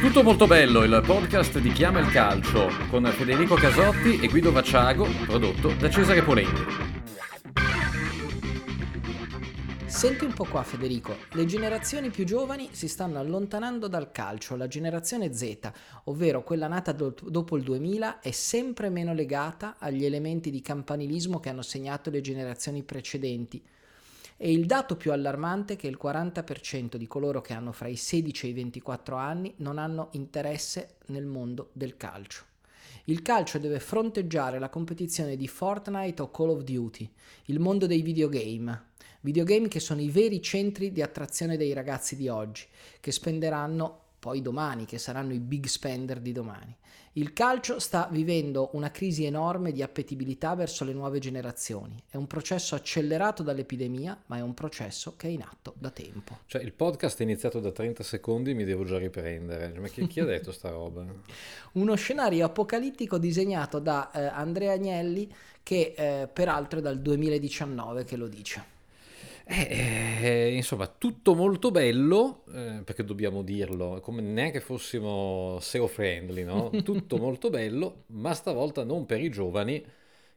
Tutto molto bello, il podcast di Chiama il Calcio con Federico Casotti e Guido Vacciago, prodotto da Cesare Polenti. Senti un po' qua Federico, le generazioni più giovani si stanno allontanando dal calcio, la generazione Z, ovvero quella nata do- dopo il 2000, è sempre meno legata agli elementi di campanilismo che hanno segnato le generazioni precedenti. E il dato più allarmante è che il 40% di coloro che hanno fra i 16 e i 24 anni non hanno interesse nel mondo del calcio. Il calcio deve fronteggiare la competizione di Fortnite o Call of Duty, il mondo dei videogame, Videogame che sono i veri centri di attrazione dei ragazzi di oggi, che spenderanno poi domani, che saranno i big spender di domani. Il calcio sta vivendo una crisi enorme di appetibilità verso le nuove generazioni. È un processo accelerato dall'epidemia, ma è un processo che è in atto da tempo. Cioè, il podcast è iniziato da 30 secondi e mi devo già riprendere. Ma chi, chi ha detto sta roba? Uno scenario apocalittico disegnato da eh, Andrea Agnelli, che eh, peraltro è dal 2019 che lo dice. Eh, eh, insomma, tutto molto bello, eh, perché dobbiamo dirlo, come neanche fossimo SEO friendly, no? Tutto molto bello, ma stavolta non per i giovani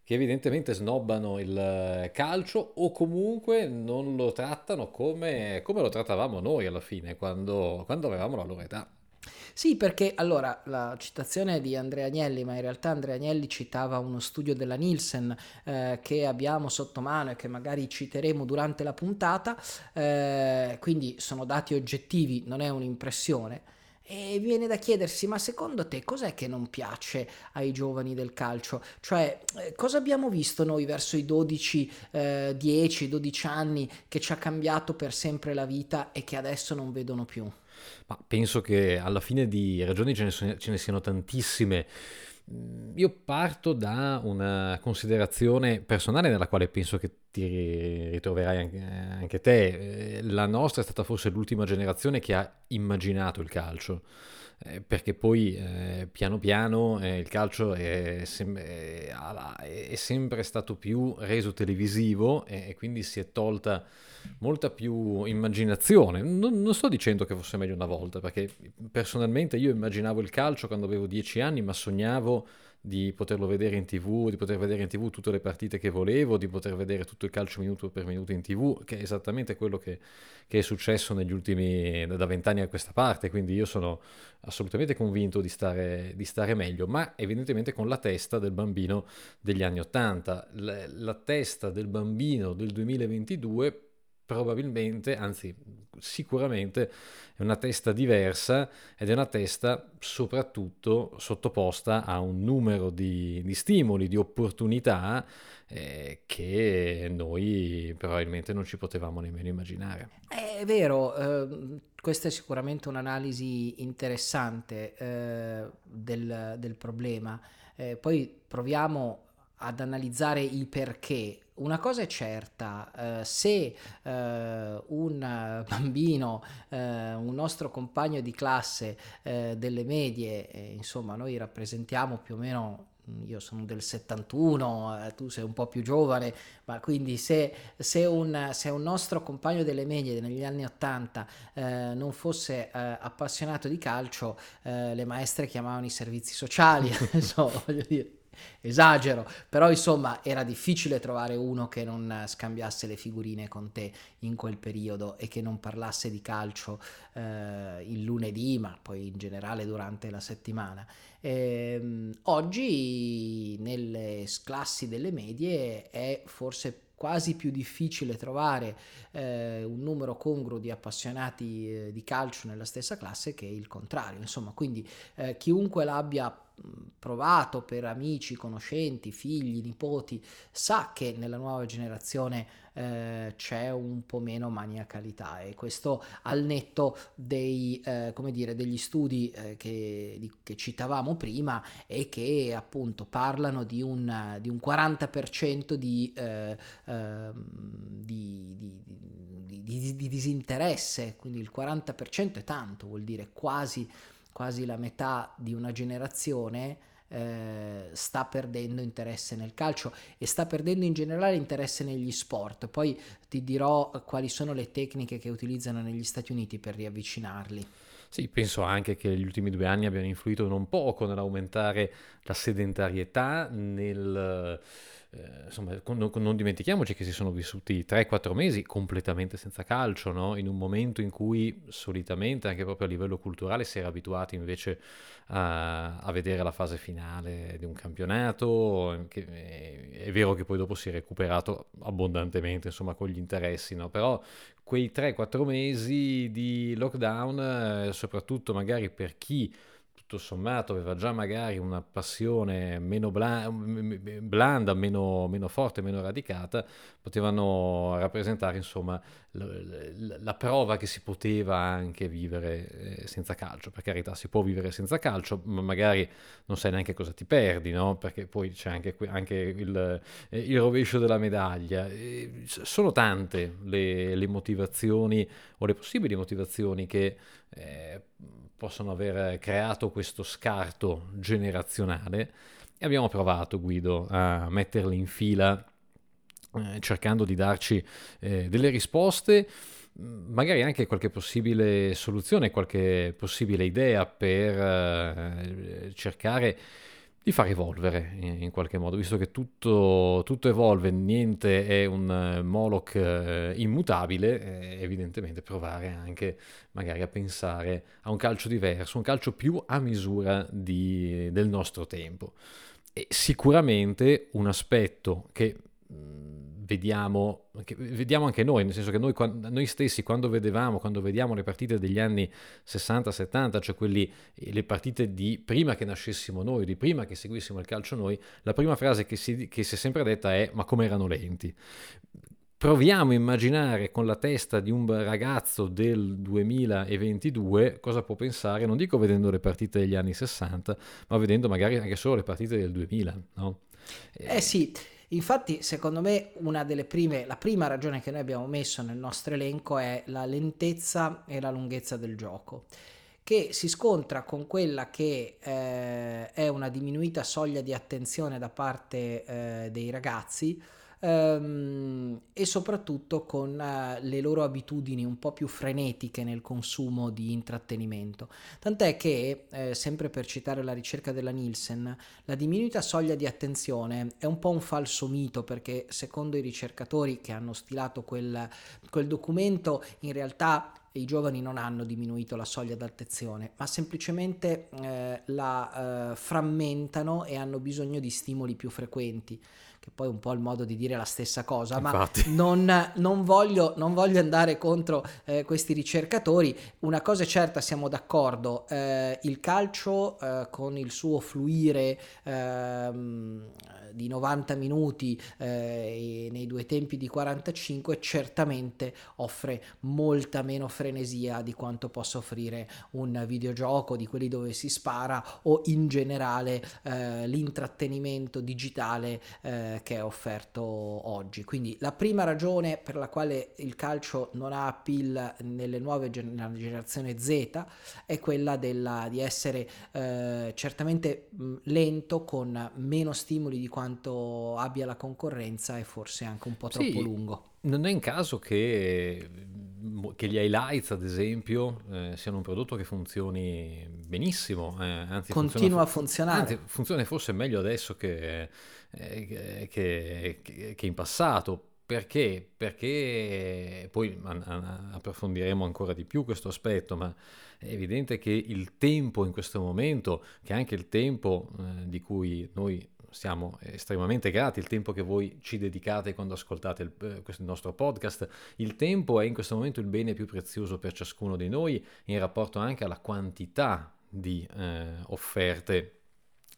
che evidentemente snobbano il calcio o comunque non lo trattano come, come lo trattavamo noi alla fine, quando, quando avevamo la loro età. Sì, perché allora la citazione di Andrea Agnelli, ma in realtà Andrea Agnelli citava uno studio della Nielsen eh, che abbiamo sotto mano e che magari citeremo durante la puntata, eh, quindi sono dati oggettivi, non è un'impressione. E viene da chiedersi, ma secondo te cos'è che non piace ai giovani del calcio? Cioè, eh, cosa abbiamo visto noi verso i 12, eh, 10, 12 anni che ci ha cambiato per sempre la vita e che adesso non vedono più? Ma penso che alla fine di ragioni ce ne, sono, ce ne siano tantissime. Mm, io parto da una considerazione personale nella quale penso che ti ritroverai anche, te. Eh, la nostra è stata forse l'ultima generazione che ha immaginato il calcio. Eh, perché poi eh, piano piano il calcio è, sem- è, sempre stato più reso televisivo e quindi si è tolta molta più immaginazione. Non, non, sto dicendo che fosse meglio una volta, perché personalmente io immaginavo il calcio quando avevo dieci anni, ma sognavo di poterlo vedere in tv, di poter vedere in tv tutte le partite che volevo, di poter vedere tutto il calcio minuto per minuto in tv, che è esattamente quello che, che è successo negli ultimi, da vent'anni a questa parte, quindi io sono assolutamente convinto di stare, di stare meglio, ma evidentemente con la testa del bambino degli anni Ottanta, la, la testa del bambino del 2022 probabilmente, anzi sicuramente è una testa diversa ed è una testa soprattutto sottoposta a un numero di, di stimoli, di opportunità eh, che noi probabilmente non ci potevamo nemmeno immaginare. È vero, eh, questa è sicuramente un'analisi interessante eh, del, del, problema. Eh, poi proviamo ad analizzare il perché. Una cosa è certa, eh, se eh, un bambino, eh, un nostro compagno di classe eh, delle medie, insomma noi rappresentiamo più o meno io sono del 71, eh, tu sei un po' più giovane, ma quindi se, se, un, se un, nostro compagno delle medie negli anni 80 eh, non fosse eh, appassionato di calcio, eh, le maestre chiamavano i servizi sociali, so, voglio dire esagero, però insomma era difficile trovare uno che non scambiasse le figurine con te in quel periodo e che non parlasse di calcio eh, il lunedì, ma poi in generale durante la settimana. E, ehm, oggi nelle classi delle medie è forse quasi più difficile trovare eh, un numero congruo di appassionati eh, di calcio nella stessa classe che il contrario. Insomma, quindi eh, chiunque l'abbia provato per amici, conoscenti, figli, nipoti, sa che nella nuova generazione eh, c'è un po' meno maniacalità e questo al netto dei, eh, dire, degli studi eh, che, di, che, citavamo prima e che appunto parlano di un, di un 40% di, eh, ehm, di, di disinteresse, quindi il 40% è tanto, vuol dire quasi quasi la metà di una generazione eh, sta perdendo interesse nel calcio e sta perdendo in generale interesse negli sport. Poi ti dirò quali sono le tecniche che utilizzano negli Stati Uniti per riavvicinarli. Sì, penso anche che gli ultimi due anni abbiano influito non poco nell'aumentare la sedentarietà, nel eh, insomma, non, non, dimentichiamoci che si sono vissuti 3-4 mesi completamente senza calcio, no? in un momento in cui solitamente, anche proprio a livello culturale, si era abituati invece a, a vedere la fase finale di un campionato, che, è, è, vero che poi dopo si è recuperato abbondantemente, insomma, con gli interessi, no? però quei 3-4 mesi di lockdown, eh, soprattutto magari per chi tutto sommato aveva già magari una passione meno blanda, meno, meno forte, meno radicata, potevano rappresentare insomma la, prova che si poteva anche vivere eh, senza calcio. Per carità, si può vivere senza calcio, ma magari non sai neanche cosa ti perdi, no? Perché poi c'è anche, anche il, eh, il, rovescio della medaglia. sono tante le, le, motivazioni o le possibili motivazioni che eh, possono aver creato questo scarto generazionale e abbiamo provato, Guido, a metterli in fila eh, cercando di darci eh, delle risposte, magari anche qualche possibile soluzione, qualche possibile idea per eh, cercare di far evolvere in, qualche modo, visto che tutto, tutto evolve, niente è un uh, Moloch immutabile, eh, evidentemente provare anche magari a pensare a un calcio diverso, un calcio più a misura di, del nostro tempo. E sicuramente un aspetto che vediamo, vediamo anche noi, nel senso che noi, noi, stessi quando vedevamo, quando vediamo le partite degli anni 60-70, cioè quelli, le partite di prima che nascessimo noi, di prima che seguissimo il calcio noi, la prima frase che si, che si è sempre detta è ma come erano lenti. Proviamo a immaginare con la testa di un ragazzo del 2022 cosa può pensare, non dico vedendo le partite degli anni 60, ma vedendo magari anche solo le partite del 2000, no? Eh sì, Infatti, secondo me, una delle prime, la prima ragione che noi abbiamo messo nel nostro elenco è la lentezza e la lunghezza del gioco, che si scontra con quella che eh, è una diminuita soglia di attenzione da parte eh, dei ragazzi ehm, e soprattutto con eh, le loro abitudini un po' più frenetiche nel consumo di intrattenimento. Tant'è che, eh, sempre per citare la ricerca della Nielsen, la diminuita soglia di attenzione è un po' un falso mito perché secondo i ricercatori che hanno stilato quel, quel documento in realtà i giovani non hanno diminuito la soglia d'attenzione, ma semplicemente eh, la eh, frammentano e hanno bisogno di stimoli più frequenti che poi è un po' il modo di dire la stessa cosa, Infatti. ma non, non, voglio, non, voglio, andare contro eh, questi ricercatori. Una cosa è certa, siamo d'accordo, eh, il calcio eh, con il suo fluire ehm, di 90 minuti eh, nei due tempi di 45 certamente offre molta meno frenesia di quanto possa offrire un videogioco di quelli dove si spara o in generale eh, l'intrattenimento digitale eh, che è offerto oggi. Quindi la prima ragione per la quale il calcio non ha appeal nelle nuove nella generazione Z è quella della, di essere eh, certamente mh, lento con meno stimoli di quanto quanto abbia la concorrenza è forse anche un po' troppo sì, lungo. Non è in caso che, che gli highlights, ad esempio, eh, siano un prodotto che funzioni benissimo, eh, anzi continua funziona, a funzionare. Anzi, funziona forse meglio adesso che, eh, che, che in passato. Perché? Perché poi approfondiremo ancora di più questo aspetto, ma è evidente che il tempo in questo momento, che è anche il tempo eh, di cui noi siamo estremamente grati il tempo che voi ci dedicate quando ascoltate il, eh, questo nostro podcast. Il tempo è in questo momento il bene più prezioso per ciascuno di noi in rapporto anche alla quantità di eh, offerte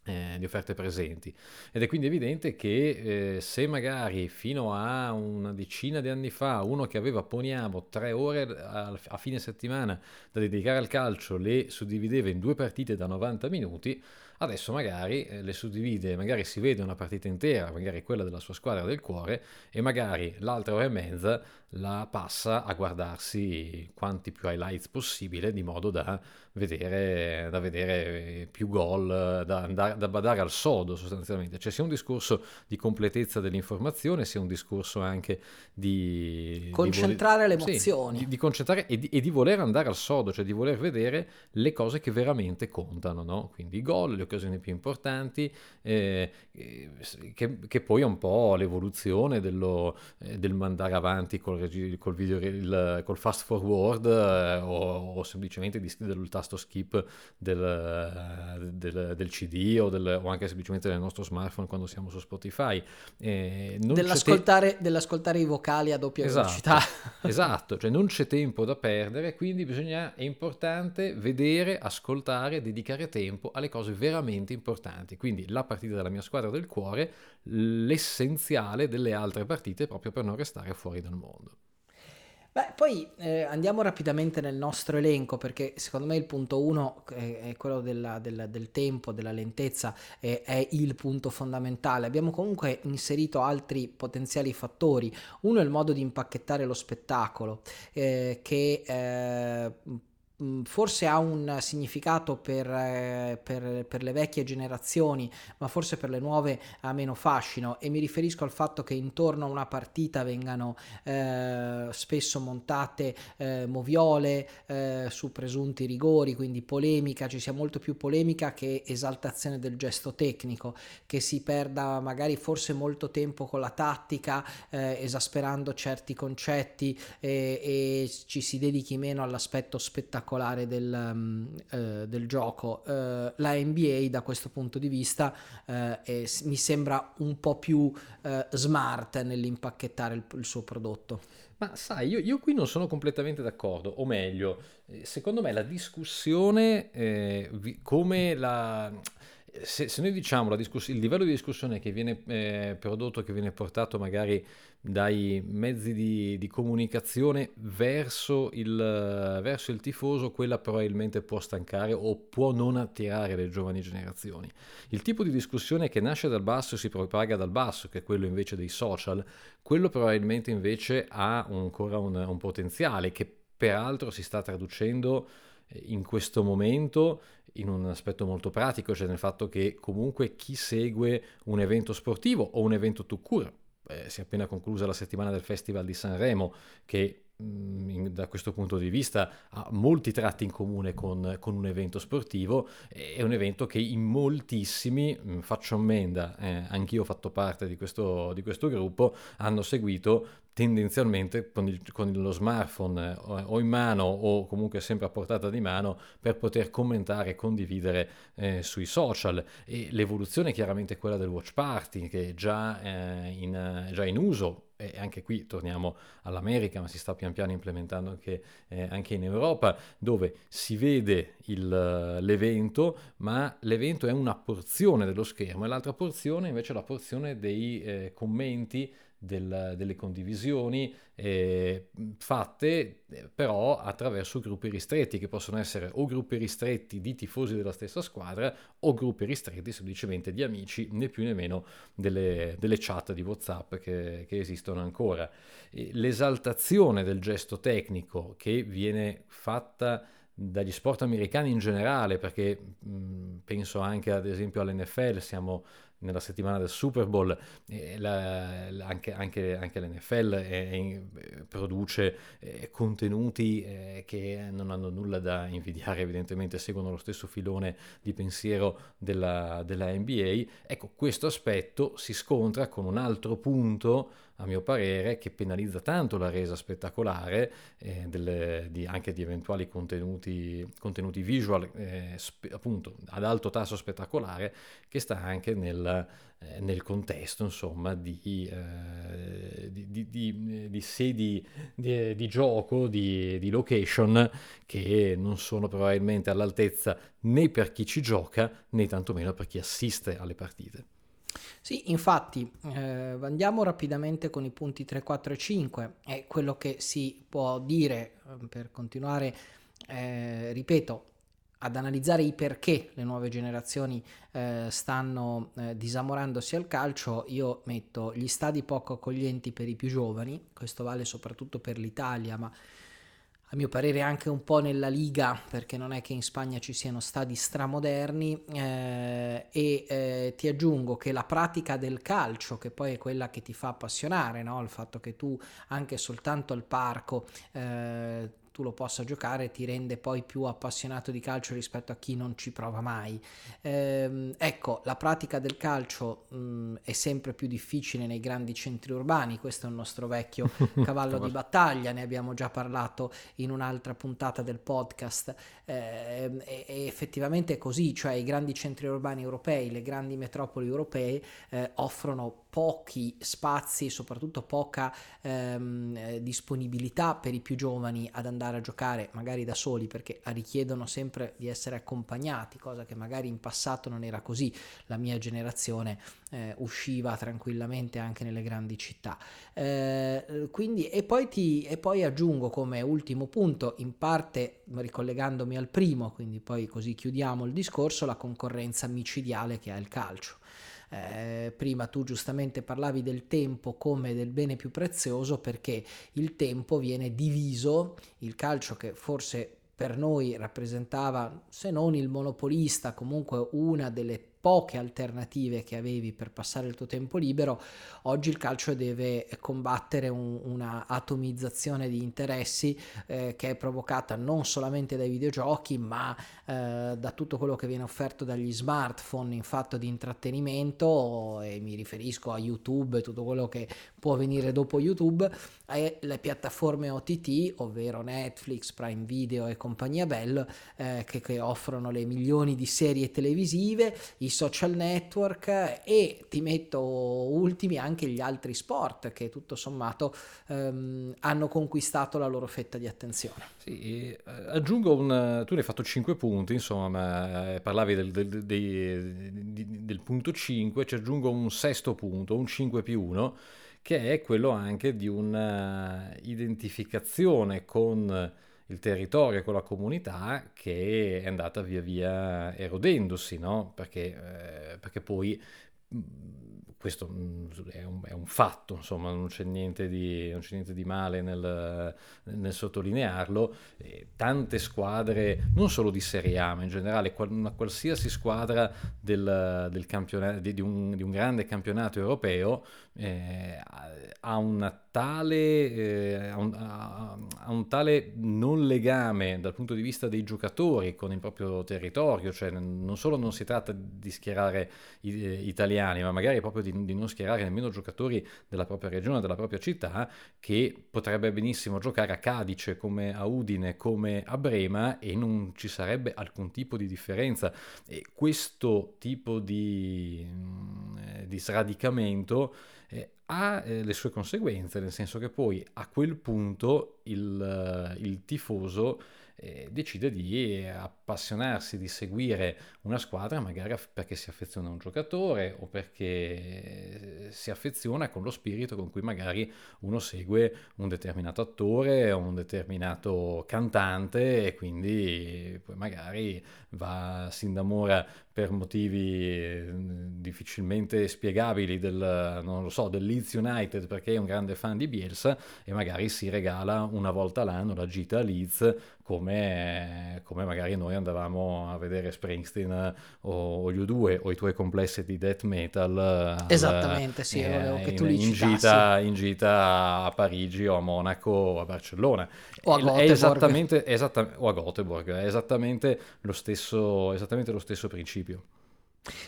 eh, di offerte presenti ed è quindi evidente che eh, se magari fino a una decina di anni fa uno che aveva poniamo tre ore a, a fine settimana da dedicare al calcio le suddivideva in due partite da 90 minuti Adesso magari eh, le suddivide, magari si vede una partita intera, magari quella della sua squadra del cuore, e magari l'altra ora e mezza la passa a guardarsi quanti più highlights possibile, di modo da vedere, da vedere più gol, da, da, da badare al sodo sostanzialmente, cioè sia un discorso di completezza dell'informazione, sia un discorso anche di... Concentrare di le emozioni. Sì, di, di, concentrare e di, e di, voler andare al sodo, cioè di voler vedere le cose che veramente contano, no? Quindi i gol, le occasioni più importanti, eh, che, che, poi è un po' l'evoluzione dello, eh, del mandare avanti col, col, video, il, col fast forward eh, o, o, semplicemente di il tasto skip del, del, del CD o, del, o, anche semplicemente del nostro smartphone quando siamo su Spotify. Eh, dell'ascoltare, te... dell'ascoltare, i vocali a doppia esatto, velocità. esatto, cioè non c'è tempo da perdere, quindi bisogna, è importante vedere, ascoltare, dedicare tempo alle cose veramente importanti. Quindi la partita della mia squadra del cuore, l'essenziale delle altre partite proprio per non restare fuori dal mondo. Beh, poi eh, andiamo rapidamente nel nostro elenco perché secondo me il punto uno è, è quello della, della, del tempo, della lentezza, è, è, il punto fondamentale. Abbiamo comunque inserito altri potenziali fattori. Uno è il modo di impacchettare lo spettacolo eh, che eh, forse ha un significato per, eh, per, per, le vecchie generazioni, ma forse per le nuove ha meno fascino. E mi riferisco al fatto che intorno a una partita vengano eh, spesso montate eh, moviole eh, su presunti rigori, quindi polemica, ci sia molto più polemica che esaltazione del gesto tecnico, che si perda magari forse molto tempo con la tattica, eh, esasperando certi concetti e, e ci si dedichi meno all'aspetto spettacolare spettacolare del, um, uh, del gioco. Uh, la NBA da questo punto di vista uh, è, mi sembra un po' più smart nell'impacchettare il, il, suo prodotto. Ma sai, io, io, qui non sono completamente d'accordo, o meglio, secondo me la discussione, eh, come la se, se, noi diciamo discuss- il livello di discussione che viene eh, prodotto, che viene portato magari dai mezzi di, di comunicazione verso il, verso il, tifoso, quella probabilmente può stancare o può non attirare le giovani generazioni. Il tipo di discussione che nasce dal basso e si propaga dal basso, che è quello invece dei social, quello probabilmente invece ha ancora un, un potenziale che peraltro si sta traducendo in questo momento in un aspetto molto pratico, cioè nel fatto che comunque chi segue un evento sportivo o un evento to cure, eh, si è appena conclusa la settimana del Festival di Sanremo, che mm, da questo punto di vista ha molti tratti in comune con, con, un evento sportivo, è un evento che in moltissimi, mm, faccio ammenda, eh, anch'io ho fatto parte di questo, di questo gruppo, hanno seguito tendenzialmente con, il, con, lo smartphone eh, o in mano o comunque sempre a portata di mano per poter commentare e condividere eh, sui social. E l'evoluzione è chiaramente quella del watch party che è già, eh, in, già in uso. E anche qui torniamo all'America, ma si sta pian piano implementando anche, eh, anche in Europa, dove si vede il, l'evento, ma l'evento è una porzione dello schermo e l'altra porzione invece è la porzione dei eh, commenti del, delle condivisioni eh, fatte eh, però attraverso gruppi ristretti che possono essere o gruppi ristretti di tifosi della stessa squadra o gruppi ristretti semplicemente di amici né più né meno delle, delle chat di whatsapp che, che esistono ancora. L'esaltazione del gesto tecnico che viene fatta dagli sport americani in generale perché mh, penso anche ad esempio all'NFL siamo nella settimana del Super Bowl, eh, la, la, anche, anche, anche, l'NFL eh, produce eh, contenuti che non hanno nulla da invidiare, evidentemente seguono lo stesso filone di pensiero della, della NBA. Ecco, questo aspetto si scontra con un altro punto a mio parere, che penalizza tanto la resa spettacolare eh, delle, di, anche di eventuali contenuti, contenuti visual, eh, spe, appunto ad alto tasso spettacolare, che sta anche nel, eh, nel contesto, insomma, di, eh, di, di, di sedi di, gioco, di location, che non sono probabilmente all'altezza né per chi ci gioca, né tantomeno per chi assiste alle partite. Sì, infatti eh, andiamo rapidamente con i punti 3, 4 e 5 e quello che si può dire eh, per continuare, eh, ripeto, ad analizzare i perché le nuove generazioni eh, stanno eh, disamorandosi al calcio, io metto gli stadi poco accoglienti per i più giovani, questo vale soprattutto per l'Italia, ma a mio parere anche un po' nella Liga, perché non è che in Spagna ci siano stadi stramoderni, eh, e eh, ti aggiungo che la pratica del calcio, che poi è quella che ti fa appassionare, no? il fatto che tu anche soltanto al parco eh, tu lo possa giocare ti rende poi più appassionato di calcio rispetto a chi non ci prova mai. Ehm, ecco, la pratica del calcio mh, è sempre più difficile nei grandi centri urbani, questo è un nostro vecchio cavallo di battaglia, ne abbiamo già parlato in un'altra puntata del podcast. Ehm, e, e, effettivamente è così, cioè i grandi centri urbani europei, le grandi metropoli europee eh, offrono pochi spazi, soprattutto poca ehm, eh, disponibilità per i più giovani ad andare a giocare magari da soli perché richiedono sempre di essere accompagnati, cosa che magari in passato non era così. La mia generazione eh, usciva tranquillamente anche nelle grandi città. Eh, quindi, e, poi ti, e poi aggiungo come ultimo punto, in parte ricollegandomi al primo, quindi poi così chiudiamo il discorso, la concorrenza micidiale che ha il calcio. Eh, prima tu giustamente parlavi del tempo come del bene più prezioso perché il tempo viene diviso, il calcio che forse per noi rappresentava, se non il monopolista, comunque una delle poche alternative che avevi per passare il tuo tempo libero, oggi il calcio deve combattere un, una atomizzazione di interessi eh, che è provocata non solamente dai videogiochi, ma eh, da tutto quello che viene offerto dagli smartphone in fatto di intrattenimento, e mi riferisco a YouTube e tutto quello che può venire dopo YouTube, e le piattaforme OTT, ovvero Netflix, Prime Video e compagnia Bell, eh, che, che offrono le milioni di serie televisive, i social network e ti metto ultimi anche gli altri sport che tutto sommato ehm, hanno conquistato la loro fetta di attenzione. Sì, eh, aggiungo un... tu ne hai fatto 5 punti, insomma, eh, parlavi del, del, del, del punto 5, ci aggiungo un sesto punto, un 5 più 1 che è quello anche di un'identificazione con il territorio con la comunità che è andata via via erodendosi, no? perché, eh, perché poi questo mm, è un, è un, fatto, insomma, non c'è niente di, c'è niente di male nel, nel sottolinearlo. E tante squadre, non solo di Serie A, ma in generale una qualsiasi squadra del, del campionato, di, di, un, di, un, grande campionato europeo eh, ha una tale, eh, ha, un, ha, un, tale non legame dal punto di vista dei giocatori con il proprio territorio, cioè non solo non si tratta di schierare i, eh, italiani, ma magari proprio di, di, non schierare nemmeno giocatori della propria regione, della propria città, che potrebbe benissimo giocare a Cadice come a Udine, come a Brema e non ci sarebbe alcun tipo di differenza. E questo tipo di, mm, eh, di sradicamento eh, ha eh, le sue conseguenze, nel senso che poi a quel punto il, il tifoso eh, decide di appassionarsi, di seguire una squadra magari perché si affeziona a un giocatore o perché si affeziona con lo spirito con cui magari uno segue un determinato attore o un determinato cantante e quindi poi magari va, si innamora per motivi difficilmente spiegabili del, non lo so, del Leeds United perché è un grande fan di Bielsa e magari si regala una volta l'anno la gita a Leeds come, come magari noi andavamo a vedere Springsteen o, o U2 o i tuoi complessi di death metal esattamente sì eh, che tu in, in, gita, in gita a Parigi o a Monaco o a Barcellona. O a Göteborg. esattamente, esattamente, o a Göteborg è esattamente lo stesso, esattamente lo stesso principio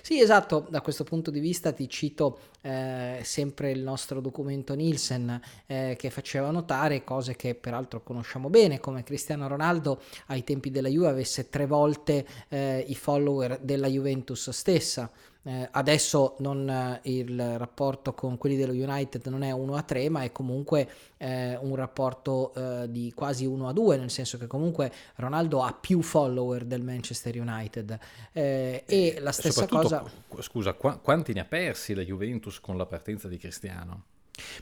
sì, esatto, da questo punto di vista ti cito eh, sempre il nostro documento Nielsen eh, che faceva notare cose che peraltro conosciamo bene, come Cristiano Ronaldo ai tempi della Juve avesse tre volte eh, i follower della Juventus stessa, eh, adesso non, eh, il rapporto con quelli dello United non è 1 a 3, ma è comunque eh, un rapporto eh, di quasi 1 a 2, nel senso che comunque Ronaldo ha più follower del Manchester United. Eh, e la stessa cosa. Scusa, qu- quanti ne ha persi la Juventus con la partenza di Cristiano?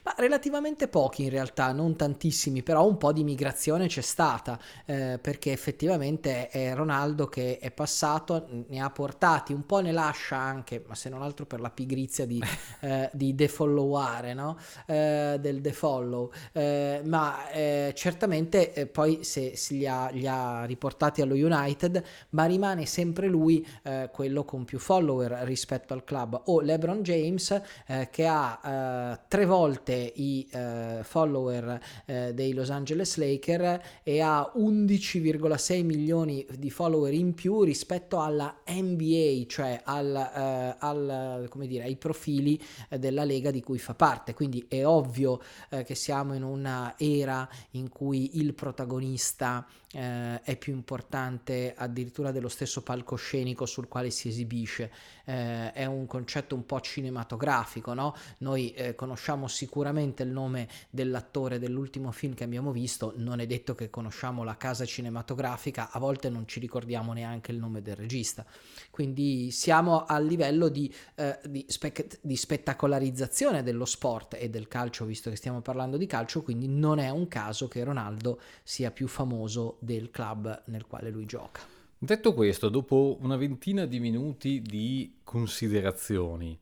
Ma relativamente pochi in realtà, non tantissimi, però un po' di migrazione c'è stata, eh, perché effettivamente è Ronaldo che è passato, ne ha portati, un po' ne lascia anche, ma se non altro per la pigrizia di, eh, di defolloware, no? eh, del defollow, eh, ma eh, certamente eh, poi se, se li, ha, li, ha, riportati allo United, ma rimane sempre lui quello con più follower rispetto al club, o LeBron James che ha tre volte volte i eh, follower eh, dei Los Angeles Lakers e ha 11,6 milioni di follower in più rispetto alla NBA, cioè al, eh, al, dire, ai profili eh, della lega di cui fa parte. Quindi è ovvio eh, che siamo in una era in cui il protagonista eh, è più importante addirittura dello stesso palcoscenico sul quale si esibisce. Eh, è un concetto un po' cinematografico, no? Noi eh, conosciamo sicuramente il nome dell'attore dell'ultimo film che abbiamo visto, non è detto che conosciamo la casa cinematografica, a volte non ci ricordiamo neanche il nome del regista. Quindi siamo a livello di, eh, di, spe- di spettacolarizzazione dello sport e del calcio, visto che stiamo parlando di calcio, quindi non è un caso che Ronaldo sia più famoso del club nel quale lui gioca. Detto questo, dopo una ventina di minuti di considerazioni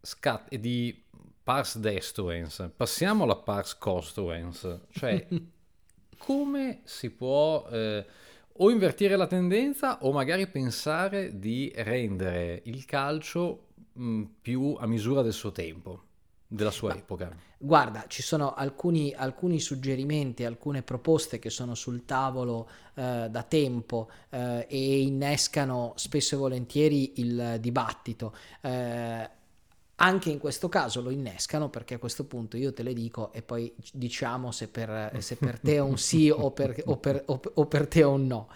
scat- e di pars destruens, passiamo alla pars costruens, cioè come si può eh, o invertire la tendenza o magari pensare di rendere il calcio mh, più a misura del suo tempo della sua Ma, epoca. Guarda, ci sono alcuni, alcuni, suggerimenti, alcune proposte che sono sul tavolo eh, da tempo eh, e innescano spesso e volentieri il dibattito. Eh, anche in questo caso lo innescano perché a questo punto io te le dico e poi diciamo se per, se per te è un sì o per, o per, o per te è un no.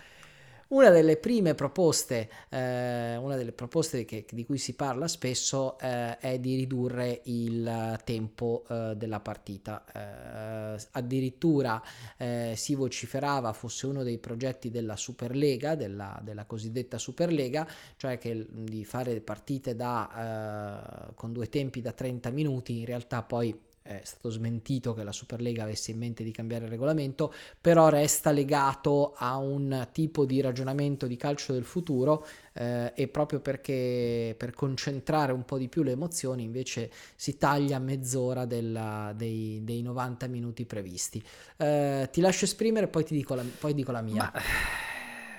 Una delle prime proposte, eh, una delle proposte che, di cui si parla spesso eh, è di ridurre il tempo eh, della partita. Eh, addirittura eh, si vociferava fosse uno dei progetti della Superlega, della, della cosiddetta Superlega, cioè che, di fare partite da, eh, con due tempi da 30 minuti, in realtà poi è stato smentito che la Superlega avesse in mente di cambiare il regolamento, però resta legato a un tipo di ragionamento di calcio del futuro eh, e proprio perché per concentrare un po' di più le emozioni invece si taglia mezz'ora della, dei, dei, 90 minuti previsti. Eh, ti lascio esprimere, poi ti dico la, poi dico la mia. Ma...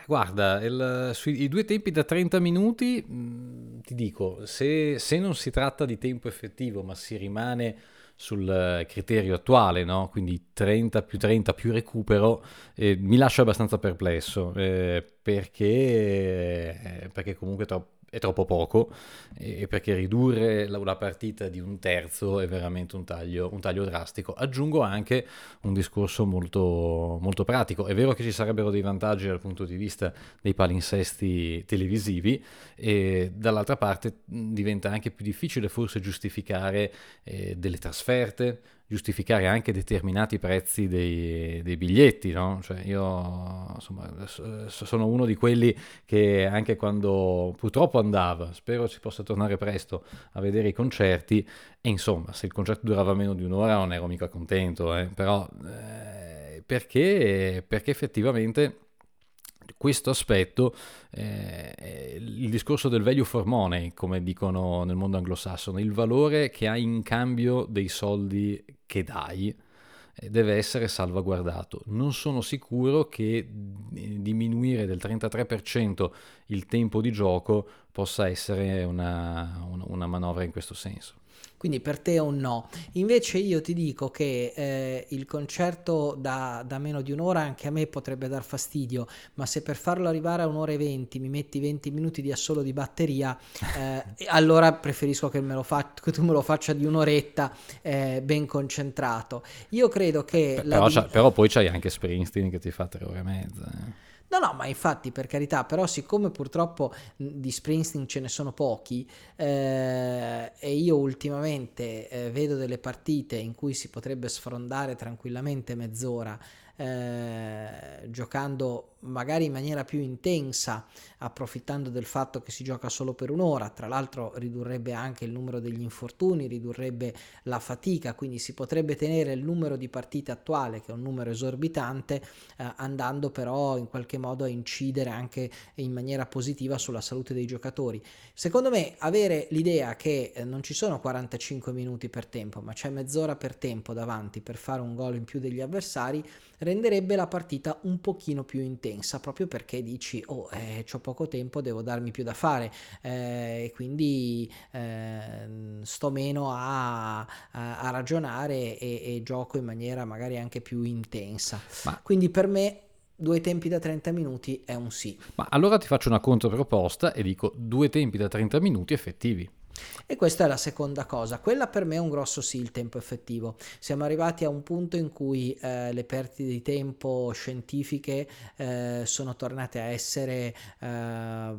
Guarda, il, sui due tempi da 30 minuti, mh, mm, ti dico, se, se non si tratta di tempo effettivo, ma si rimane sul eh, criterio attuale, no? quindi 30 più 30 più recupero, eh, mi lascia abbastanza perplesso eh, perché, eh, perché comunque troppo è troppo poco e perché ridurre la, la, partita di un terzo è veramente un taglio, un taglio drastico. Aggiungo anche un discorso molto, molto, pratico. È vero che ci sarebbero dei vantaggi dal punto di vista dei palinsesti televisivi e dall'altra parte diventa anche più difficile forse giustificare eh, delle trasferte, giustificare anche determinati prezzi dei, dei biglietti, no? Cioè io insomma, sono uno di quelli che anche quando purtroppo andava, spero ci possa tornare presto a vedere i concerti e insomma se il concerto durava meno di un'ora non ero mica contento, eh? però eh, perché, perché effettivamente questo aspetto, eh, il discorso del value for money, come dicono nel mondo anglosassone, il valore che hai in cambio dei soldi che dai, eh, deve essere salvaguardato. Non sono sicuro che eh, diminuire del 33% il tempo di gioco possa essere una, una manovra in questo senso. Quindi per te è un no. Invece io ti dico che eh, il concerto da, da, meno di un'ora anche a me potrebbe dar fastidio, ma se per farlo arrivare a un'ora e venti mi metti 20 minuti di assolo di batteria, eh, allora preferisco che, me fa- che, tu me lo faccia di un'oretta eh, ben concentrato. Io credo che... Però, di... però poi c'hai anche Springsteen che ti fa tre ore e mezza. No, no, ma infatti per carità, però siccome purtroppo di Springsteen ce ne sono pochi eh, e io ultimamente eh, vedo delle partite in cui si potrebbe sfrondare tranquillamente mezz'ora eh, giocando magari in maniera più intensa, approfittando del fatto che si gioca solo per un'ora, tra l'altro ridurrebbe anche il numero degli infortuni, ridurrebbe la fatica, quindi si potrebbe tenere il numero di partite attuale, che è un numero esorbitante, eh, andando però in qualche modo a incidere anche in maniera positiva sulla salute dei giocatori. Secondo me avere l'idea che eh, non ci sono 45 minuti per tempo, ma c'è mezz'ora per tempo davanti per fare un gol in più degli avversari, renderebbe la partita un pochino più intensa, proprio perché dici, oh, eh, ho poco tempo, devo darmi più da fare eh, e quindi eh, sto meno a, a, a ragionare e, e, gioco in maniera magari anche più intensa. Ma... Quindi per me due tempi da 30 minuti è un sì. Ma allora ti faccio una controproposta e dico due tempi da 30 minuti effettivi. E questa è la seconda cosa. Quella per me è un grosso sì, il tempo effettivo. Siamo arrivati a un punto in cui eh, le perdite di tempo scientifiche eh, sono tornate a essere eh,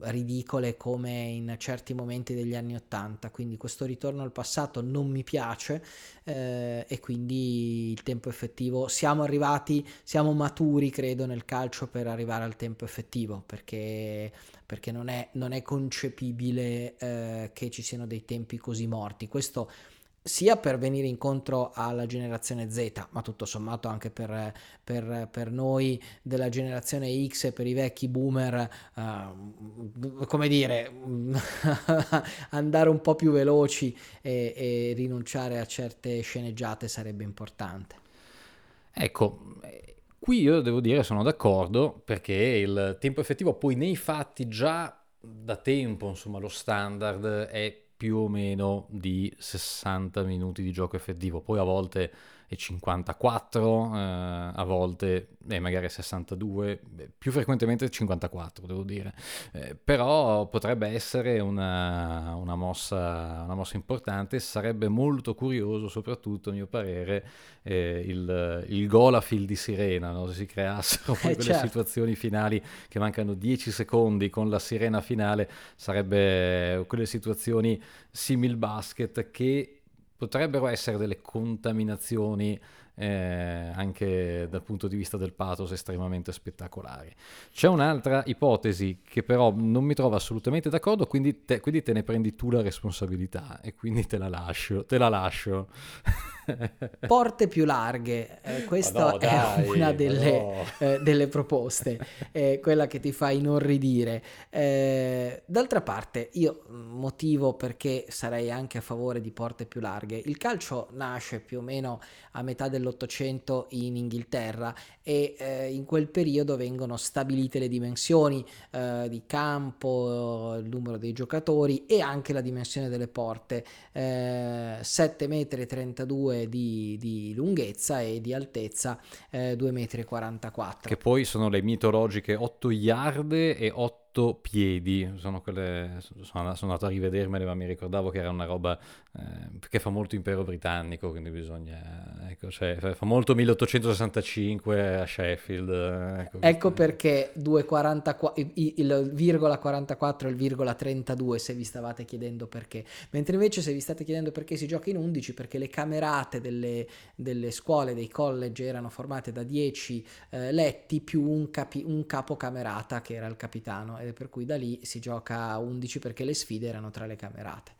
ridicole come in certi momenti degli anni Ottanta. Quindi questo ritorno al passato non mi piace eh, e quindi il tempo effettivo siamo arrivati, siamo maturi credo nel calcio per arrivare al tempo effettivo perché perché non è, non è concepibile eh, che ci siano dei tempi così morti. Questo sia per venire incontro alla generazione Z, ma tutto sommato anche per, per, per noi della generazione X e per i vecchi boomer, uh, come dire, andare un po' più veloci e, e rinunciare a certe sceneggiate sarebbe importante. Ecco, Qui io devo dire sono d'accordo perché il tempo effettivo poi nei fatti già da tempo, insomma, lo standard è più o meno di 60 minuti di gioco effettivo, poi a volte e 54, eh, a volte eh, magari 62, più frequentemente 54 devo dire, eh, però potrebbe essere una, una, mossa, una, mossa, importante, sarebbe molto curioso soprattutto a mio parere eh, il, il gol a fil di sirena, no? se si creassero poi eh, quelle certo. situazioni finali che mancano 10 secondi con la sirena finale, sarebbe quelle situazioni simil basket che potrebbero essere delle contaminazioni eh, anche dal punto di vista del pathos estremamente spettacolari. C'è un'altra ipotesi che però non mi trova assolutamente d'accordo, quindi te, quindi te ne prendi tu la responsabilità e quindi te la lascio. Te la lascio. Porte più larghe, eh, questa no, è una delle, no. eh, delle proposte, quella che ti fa inorridire. Eh, d'altra parte, io motivo perché sarei anche a favore di porte più larghe. Il calcio nasce più o meno a metà dell'Ottocento in Inghilterra e eh, in quel periodo vengono stabilite le dimensioni eh, di campo, il numero dei giocatori e anche la dimensione delle porte. 7,32 m di, di, lunghezza e di altezza eh, 2,44 m. Che poi sono le mitologiche 8 yard e 8 otto piedi, sono quelle, sono, sono andato a rivedermele ma mi ricordavo che era una roba eh, che fa molto impero britannico, quindi bisogna, ecco, cioè, fa molto 1865 a Sheffield. Eh, ecco, ecco perché 2,44, il virgola 44 e il virgola 32 se vi stavate chiedendo perché, mentre invece se vi state chiedendo perché si gioca in 11, perché le camerate delle, delle scuole, dei college erano formate da 10 eh, letti più un, capi, un capocamerata che era il capitano è per cui da lì si gioca a 11 perché le sfide erano tra le camerate.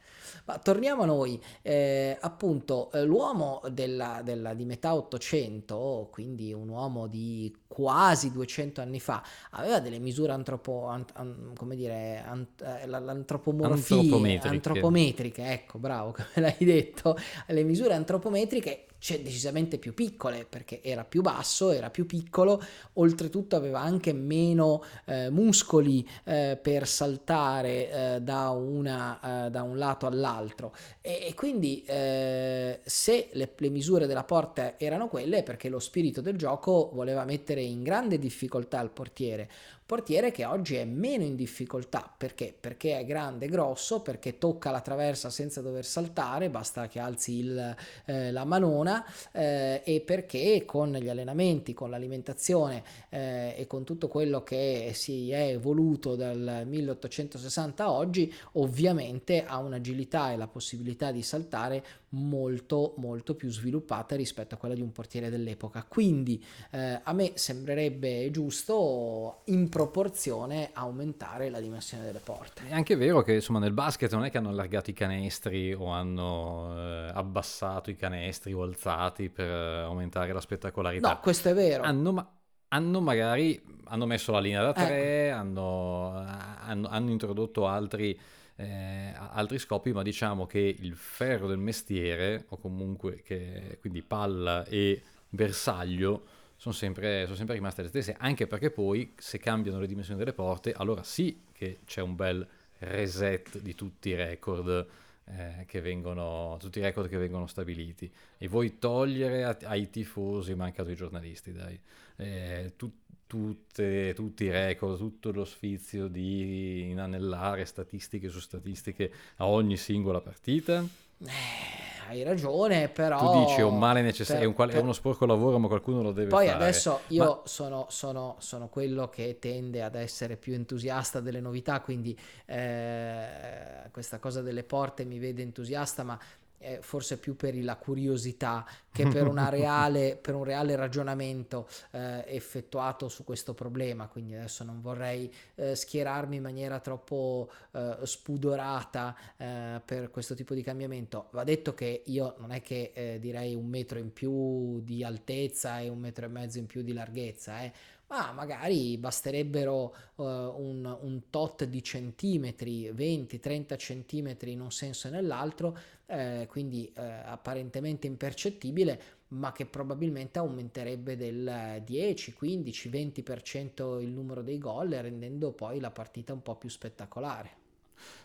Ma torniamo a noi, eh, appunto eh, l'uomo della, della, di metà 800, quindi un uomo di quasi 200 anni fa, aveva delle misure antropo, ant, an, come dire, ant, eh, l'antropomorfia antropometriche. antropometriche, ecco bravo come l'hai detto, le misure antropometriche cioè, decisamente più piccole perché era più basso, era più piccolo, oltretutto aveva anche meno eh, muscoli eh, per saltare eh, da, una, eh, da, un lato all'altro e, e quindi eh, se le, le, misure della porta erano quelle è perché lo spirito del gioco voleva mettere in grande difficoltà il portiere Portiere che oggi è meno in difficoltà perché? Perché è grande, grosso, perché tocca la traversa senza dover saltare, basta che alzi il, eh, la manona eh, e perché con gli allenamenti, con l'alimentazione eh, e con tutto quello che si è evoluto dal 1860 a oggi, ovviamente ha una, l'agilità e la possibilità di saltare molto molto più sviluppata rispetto a quella di un portiere dell'epoca. Quindi eh, a me sembrerebbe giusto in proporzione aumentare la dimensione delle porte. È anche vero che insomma nel basket non è che hanno allargato i canestri o hanno eh, abbassato i canestri o alzati per eh, aumentare la spettacolarità. No, questo è vero. Hanno, ma- hanno magari hanno messo la linea da tre, ecco. hanno, hanno, hanno, introdotto altri, eh, altri scopi, ma diciamo che il ferro del mestiere, o comunque che, quindi palla e bersaglio, sono sempre, sono sempre rimaste le stesse, anche perché poi se cambiano le dimensioni delle porte, allora sì che c'è un bel reset di tutti i record eh, che vengono, tutti i record che vengono stabiliti. E vuoi togliere a, ai tifosi, ma anche ai giornalisti, dai, eh, tu, tutte, tutti i record, tutto lo sfizio di inanellare statistiche su statistiche a ogni singola partita? Eh hai ragione, però... Tu dici è un male necessario, è, un qual- per... è, uno sporco lavoro, ma qualcuno lo deve Poi fare. Poi adesso io ma... sono, sono, sono, quello che tende ad essere più entusiasta delle novità, quindi eh, questa cosa delle porte mi vede entusiasta, ma eh, forse più per la curiosità che per, reale, per un reale ragionamento eh, effettuato su questo problema. Quindi adesso non vorrei eh, schierarmi in maniera troppo eh, spudorata eh, per questo tipo di cambiamento. Va detto che io non è che eh, direi un metro in più di altezza e un metro e mezzo in più di larghezza, eh ma magari basterebbero uh, un, un, tot di centimetri, 20-30 centimetri in un senso e nell'altro, eh, quindi eh, apparentemente impercettibile, ma che probabilmente aumenterebbe del 10, 15, 20% il numero dei gol, rendendo poi la partita un po' più spettacolare.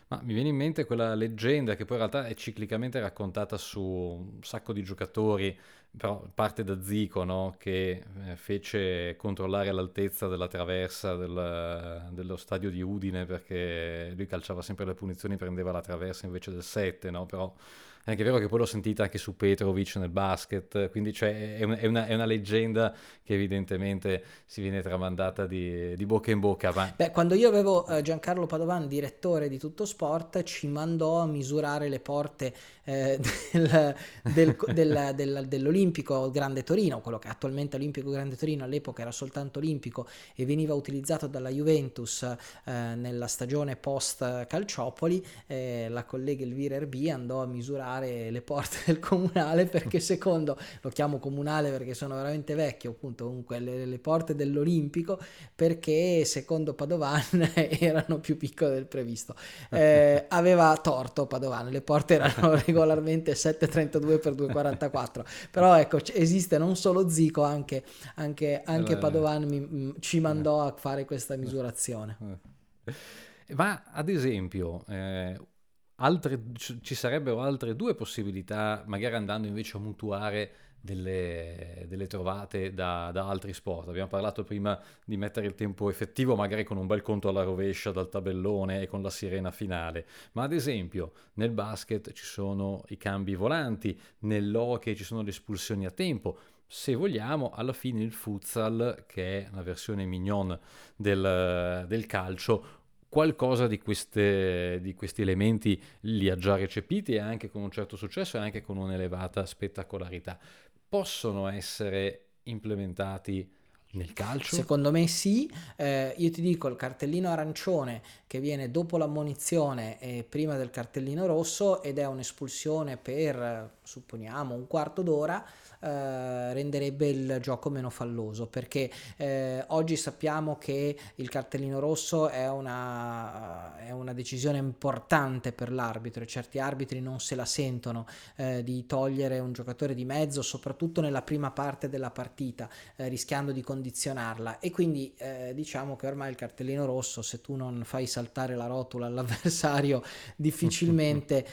Ma mi viene in mente quella leggenda che poi in realtà è ciclicamente raccontata su un sacco di giocatori, però parte da Zico, no? che eh, fece controllare l'altezza della traversa del, dello stadio di Udine perché lui calciava sempre le punizioni, prendeva la traversa invece del 7, no? però è anche vero che poi l'ho sentita anche su Petrovic nel basket, quindi cioè, è, una, è, una, è, una, leggenda che evidentemente si viene tramandata di, di bocca in bocca. Ma... Beh, quando io avevo eh, Giancarlo Padovan, direttore di Tutto Sport, ci mandò a misurare le porte eh, del, del, del, del, dell'Olimpico Grande Torino, quello che attualmente è Olimpico Grande Torino, all'epoca era soltanto olimpico e veniva utilizzato dalla Juventus eh, nella stagione post Calciopoli. Eh, la collega Elvira Erbi andò a misurare visitare le porte del comunale perché secondo, lo chiamo comunale perché sono veramente vecchio, appunto comunque le, le porte dell'Olimpico perché secondo Padovan erano più piccole del previsto. Eh, aveva torto Padovan, le porte erano regolarmente 7,32 x 2,44 però ecco esiste non solo Zico, anche, anche, anche Padovan mi, ci mandò a fare questa misurazione. Ma ad esempio, eh, altre, ci sarebbero altre due possibilità, magari andando invece a mutuare delle, delle trovate da, da, altri sport. Abbiamo parlato prima di mettere il tempo effettivo, magari con un bel conto alla rovescia dal tabellone e con la sirena finale. Ma ad esempio, nel basket ci sono i cambi volanti, nell'hockey ci sono le espulsioni a tempo se vogliamo, alla fine il futsal, che è la versione mignon del, del calcio, qualcosa di, queste, di, questi elementi li ha già recepiti e anche con un certo successo e anche con un'elevata spettacolarità. Possono essere implementati nel calcio? Secondo me sì, eh, io ti dico il cartellino arancione che viene dopo l'ammonizione e prima del cartellino rosso ed è un'espulsione per, supponiamo, un quarto d'ora eh, renderebbe il gioco meno falloso perché eh, oggi sappiamo che il cartellino rosso è una, è una, decisione importante per l'arbitro e certi arbitri non se la sentono eh, di togliere un giocatore di mezzo soprattutto nella prima parte della partita eh, rischiando di condizionarla. E quindi eh, diciamo che ormai il cartellino rosso se tu non fai saltare la rotula all'avversario difficilmente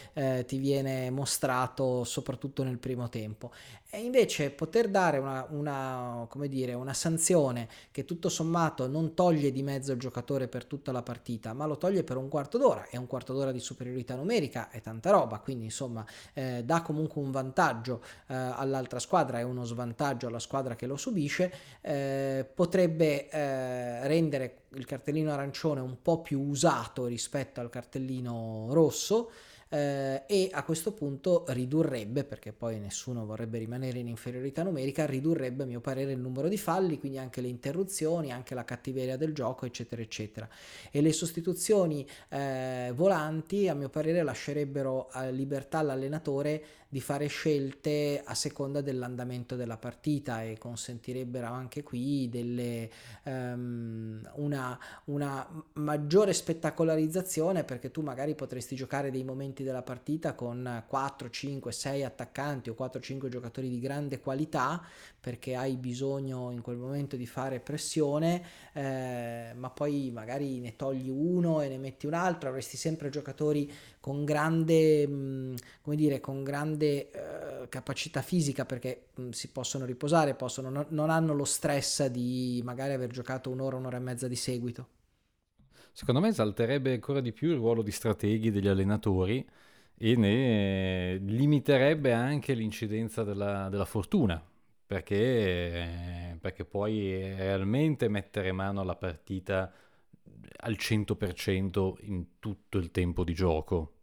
ti viene mostrato soprattutto nel primo tempo. E invece poter dare una, una, dire, una, sanzione che tutto sommato non toglie di mezzo il giocatore per tutta la partita, ma lo toglie per un quarto d'ora e un quarto d'ora di superiorità numerica è tanta roba, quindi insomma eh, dà comunque un vantaggio eh, all'altra squadra e uno svantaggio alla squadra che lo subisce, eh, potrebbe eh, rendere il cartellino arancione un po' più usato rispetto al cartellino rosso eh, e a questo punto ridurrebbe, perché poi nessuno vorrebbe rimanere in inferiorità numerica, ridurrebbe a mio parere il numero di falli, quindi anche le interruzioni, anche la cattiveria del gioco, eccetera, eccetera. E le sostituzioni eh, volanti, a mio parere, lascerebbero libertà all'allenatore di fare scelte a seconda dell'andamento della partita e consentirebbero anche qui delle, um, una, una maggiore spettacolarizzazione perché tu magari potresti giocare dei momenti della partita con 4, 5, 6 attaccanti o 4, 5 giocatori di grande qualità perché hai bisogno in quel momento di fare pressione, eh, ma poi magari ne togli uno e ne metti un altro, avresti sempre giocatori con grande, mh, mm, come dire, con grande eh, capacità fisica perché mh, mm, si possono riposare, possono, no, non hanno lo stress di magari aver giocato un'ora, un'ora e mezza di seguito. Secondo me esalterebbe ancora di più il ruolo di strateghi degli allenatori e ne limiterebbe anche l'incidenza della, della fortuna, perché, perché puoi realmente mettere mano alla partita al 100% in tutto il tempo di gioco,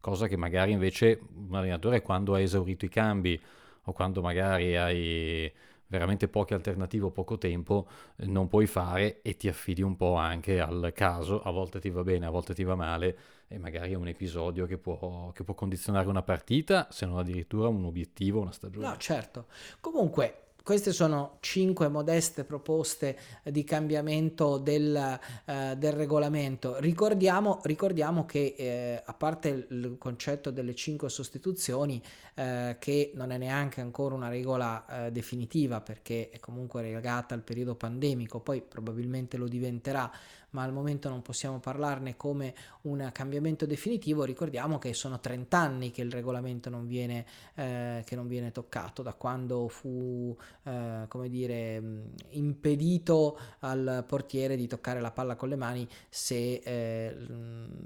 cosa che magari invece un allenatore quando ha esaurito i cambi o quando magari hai veramente poche alternative o poco tempo non puoi fare e ti affidi un po' anche al caso, a volte ti va bene, a volte ti va male e magari è un episodio che può, che può condizionare una partita, se non addirittura un obiettivo, una stagione. No, certo. Comunque queste sono cinque modeste proposte di cambiamento del, eh, del regolamento. Ricordiamo, ricordiamo che eh, a parte il concetto delle cinque sostituzioni, eh, che non è neanche ancora una regola eh, definitiva perché è comunque legata al periodo pandemico, poi probabilmente lo diventerà ma al momento non possiamo parlarne come un cambiamento definitivo. Ricordiamo che sono 30 anni che il regolamento non viene, eh, non viene toccato, da quando fu eh, come dire, impedito al portiere di toccare la palla con le mani se eh,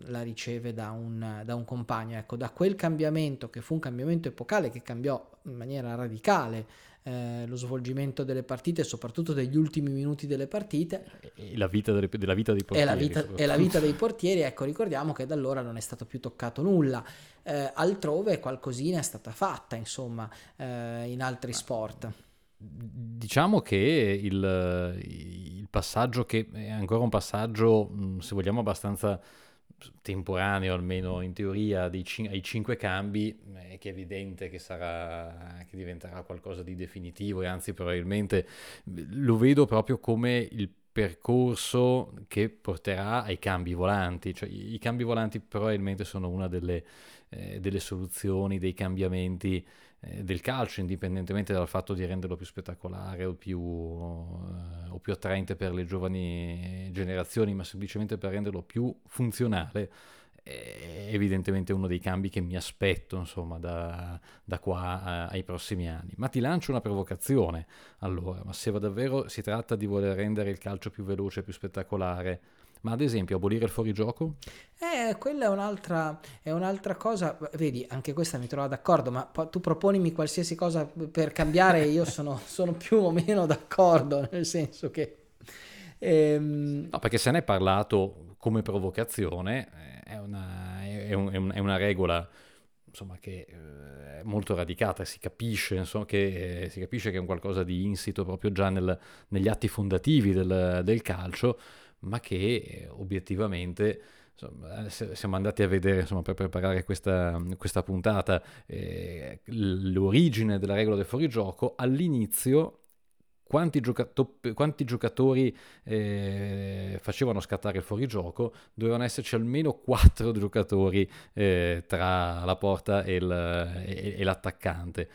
la riceve da un, da un compagno. Ecco, da quel cambiamento, che fu un cambiamento epocale, che cambiò in maniera radicale eh, lo svolgimento delle partite, soprattutto degli ultimi minuti delle partite. E la vita, delle, della vita dei portieri. E la vita, e la vita dei portieri, ecco, ricordiamo che da allora non è stato più toccato nulla. Eh, altrove qualcosina è stata fatta, insomma, eh, in altri sport. Diciamo che il, il, passaggio che è ancora un passaggio, se vogliamo, abbastanza temporaneo, almeno in teoria, cin- ai cinque cambi, è che è evidente che, sarà, che diventerà qualcosa di definitivo e anzi probabilmente lo vedo proprio come il percorso che porterà ai cambi volanti, cioè i, cambi volanti probabilmente sono una delle, eh, delle soluzioni, dei cambiamenti eh, del calcio, indipendentemente dal fatto di renderlo più spettacolare o più, eh, o più attraente per le giovani generazioni, ma semplicemente per renderlo più funzionale evidentemente uno dei cambi che mi aspetto insomma da, da qua a, ai prossimi anni. Ma ti lancio una provocazione allora. Ma se davvero si tratta di voler rendere il calcio più veloce più spettacolare ma ad esempio abolire il fuorigioco? Eh, quella è un'altra, è un'altra cosa, vedi, anche questa mi trovo d'accordo, ma tu proponimi qualsiasi cosa per cambiare, io sono, sono più o meno d'accordo, nel senso che... Ehm... No, perché se ne è parlato come provocazione, è una, è un, è una regola insomma, che eh, è molto radicata, si capisce, insomma, che, eh, si capisce che è un qualcosa di insito proprio già nel, negli atti fondativi del, del calcio, ma che eh, obiettivamente insomma, siamo andati a vedere per preparare questa, questa puntata eh, l'origine della regola del fuorigioco all'inizio quanti, giocato- quanti giocatori eh, facevano scattare il fuorigioco, dovevano esserci almeno quattro giocatori eh, tra la porta e, il, e, e, l'attaccante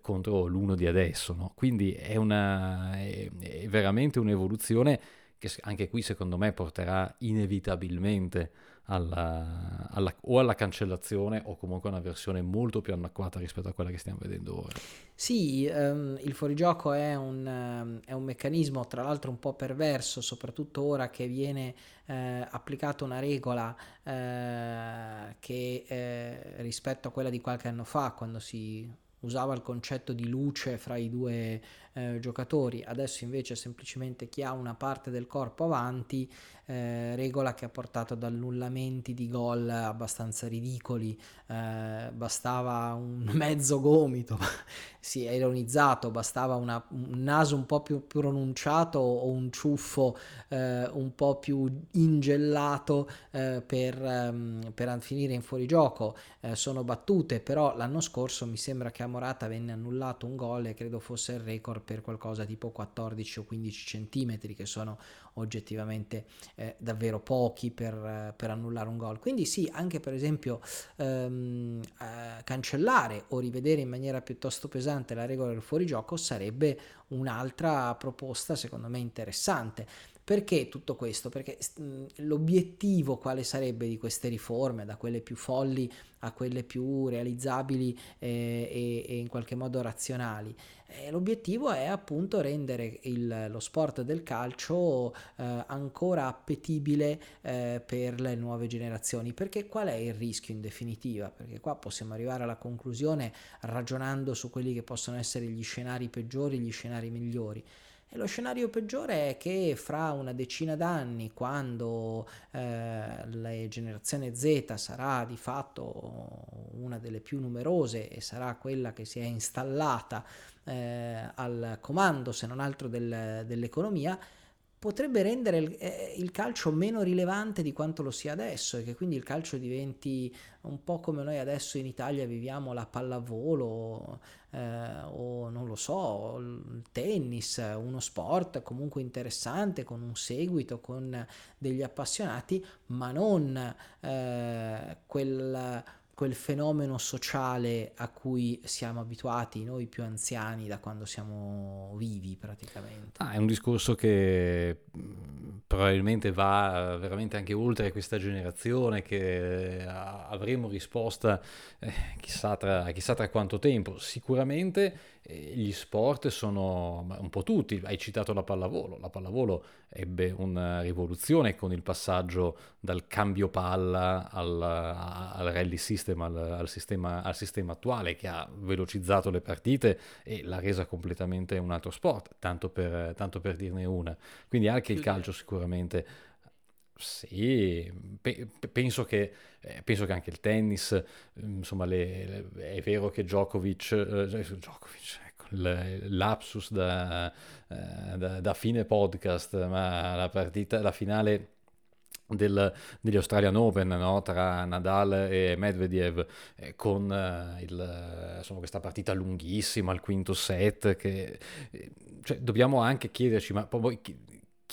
contro l'uno di adesso. No? Quindi è, una, è, è veramente un'evoluzione che anche qui secondo me porterà inevitabilmente alla, alla, o alla cancellazione o comunque a una versione molto più anacquata rispetto a quella che stiamo vedendo ora. Sì, um, il fuorigioco è un, um, è un, meccanismo tra l'altro un po' perverso, soprattutto ora che viene eh, applicata una regola eh, che eh, rispetto a quella di qualche anno fa, quando si usava il concetto di luce fra i due, eh, giocatori, adesso invece semplicemente chi ha una parte del corpo avanti, eh, regola che ha portato ad annullamenti di gol abbastanza ridicoli, eh, bastava un mezzo gomito, si è ironizzato, bastava una, un naso un po' più pronunciato o un ciuffo eh, un po' più ingellato eh, per, ehm, per finire in fuorigioco, eh, sono battute, però l'anno scorso mi sembra che a Morata venne annullato un gol e credo fosse il record per qualcosa tipo 14 o 15 centimetri che sono oggettivamente eh, davvero pochi per, eh, per, annullare un gol. Quindi sì, anche per esempio ehm, eh, cancellare o rivedere in maniera piuttosto pesante la regola del fuorigioco sarebbe un'altra proposta secondo me interessante. Perché tutto questo? Perché l'obiettivo quale sarebbe di queste riforme, da quelle più folli a quelle più realizzabili eh, e, e, in qualche modo razionali? Eh, l'obiettivo è appunto rendere il, lo sport del calcio eh, ancora appetibile eh, per le nuove generazioni. Perché qual è il rischio in definitiva? Perché qua possiamo arrivare alla conclusione ragionando su quelli che possono essere gli scenari peggiori, gli scenari migliori. E lo scenario peggiore è che fra una decina d'anni, quando eh, la generazione Z sarà di fatto una delle più numerose e sarà quella che si è installata eh, al comando, se non altro, del, dell'economia, potrebbe rendere il, eh, il, calcio meno rilevante di quanto lo sia adesso e che quindi il calcio diventi un po' come noi adesso in Italia viviamo la pallavolo eh, o non lo so, il tennis, uno sport comunque interessante con un seguito, con degli appassionati, ma non eh, quel quel fenomeno sociale a cui siamo abituati noi più anziani da quando siamo vivi praticamente. Ah, è un discorso che probabilmente va veramente anche oltre questa generazione, che avremo risposta eh, chissà, tra, chissà tra quanto tempo. Sicuramente gli sport sono un po' tutti, hai citato la pallavolo, la pallavolo ebbe una rivoluzione con il passaggio dal cambio palla al, al rally system, al, al, sistema, al, sistema, attuale che ha velocizzato le partite e l'ha resa completamente un altro sport, tanto per, tanto per dirne una. Quindi anche il calcio sicuramente sì, pe- penso, che, eh, penso, che, anche il tennis, insomma, le, le, è vero che Djokovic, eh, Djokovic ecco, l'apsus da, eh, da, da, fine podcast, ma la partita, la finale del, degli Australian Open no? tra Nadal e Medvedev eh, con eh, il, insomma, questa partita lunghissima al quinto set che eh, cioè, dobbiamo anche chiederci ma poi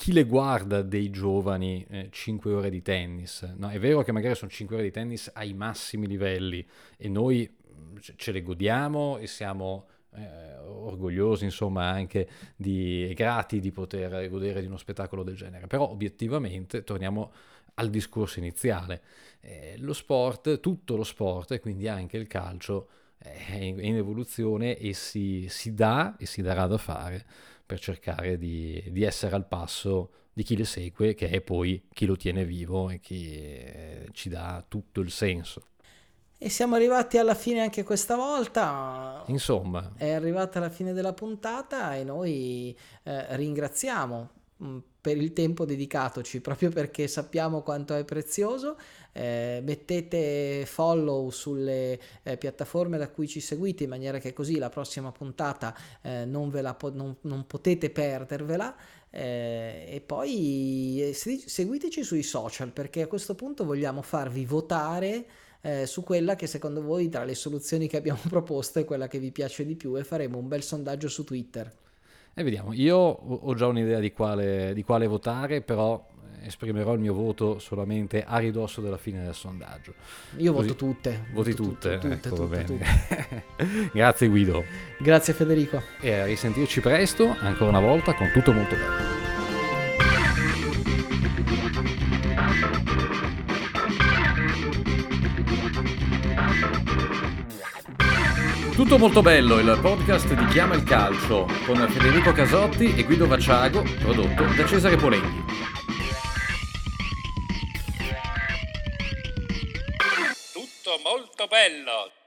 chi le guarda dei giovani eh, 5 ore di tennis? No, è vero che magari sono 5 ore di tennis ai massimi livelli e noi mm, ce le godiamo e siamo eh, orgogliosi, insomma, anche di, grati di poter godere di uno spettacolo del genere. Però obiettivamente torniamo al discorso iniziale. Eh, lo sport, tutto lo sport, e quindi anche il calcio, è in, è in evoluzione e si, si dà e si darà da fare per cercare di, di, essere al passo di chi le segue, che è poi chi lo tiene vivo e chi eh, ci dà tutto il senso. E siamo arrivati alla fine anche questa volta. Insomma. È arrivata la fine della puntata e noi eh, ringraziamo per il tempo dedicatoci, proprio perché sappiamo quanto è prezioso. Eh, mettete follow sulle eh, piattaforme da cui ci seguite in maniera che così la prossima puntata eh, non, ve la po- non, non potete perdervela. Eh, e poi eh, seguiteci sui social perché a questo punto vogliamo farvi votare eh, su quella che secondo voi tra le soluzioni che abbiamo proposto è quella che vi piace di più e faremo un bel sondaggio su Twitter. E vediamo, io ho già un'idea di quale, di quale votare, però esprimerò il mio voto solamente a ridosso della fine del sondaggio. Io Così, voto tutte. Voti tutte? tutte, tutte, ecco, tutte, tutte. Grazie Guido. Grazie Federico. E a risentirci presto, ancora una volta, con tutto molto bello. Tutto molto bello, il podcast di Chiama il Calcio con Federico Casotti e Guido Vacciago, prodotto da Cesare Polenghi. Tutto molto bello.